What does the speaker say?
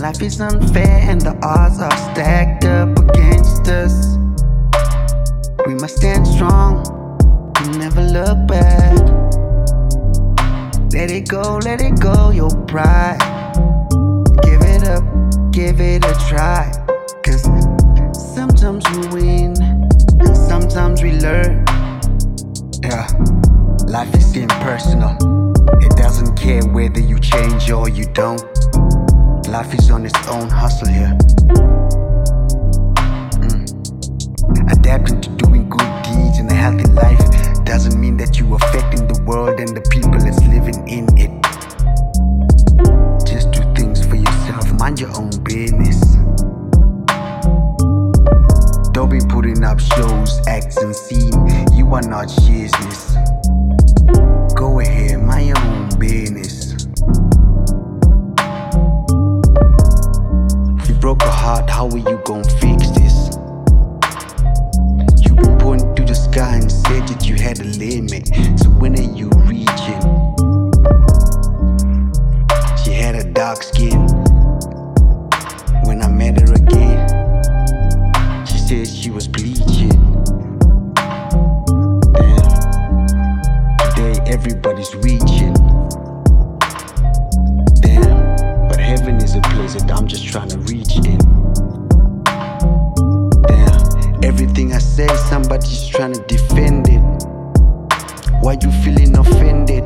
Life is unfair and the odds are stacked up against us. We must stand strong and never look back. Let it go, let it go, your pride. Give it up, give it a try. Cause sometimes we win and sometimes we learn. Yeah, life is impersonal. It doesn't care whether you change or you don't. Life is on its own hustle here. Mm. Adapting to doing good deeds in a healthy life doesn't mean that you affecting the world and the people that's living in it. Just do things for yourself, mind your own business. Don't be putting up shows, acts, and scene. You are not business. Go ahead, mind your own business. How are you gonna fix this? You've been pointing to the sky and said that you had a limit. So when are you reaching? She had a dark skin. When I met her again, she said she was bleaching. Damn. Today everybody's reaching. Damn. But heaven is a place that I'm just trying to reach in. Everything I say, somebody's trying to defend it. Why you feeling offended?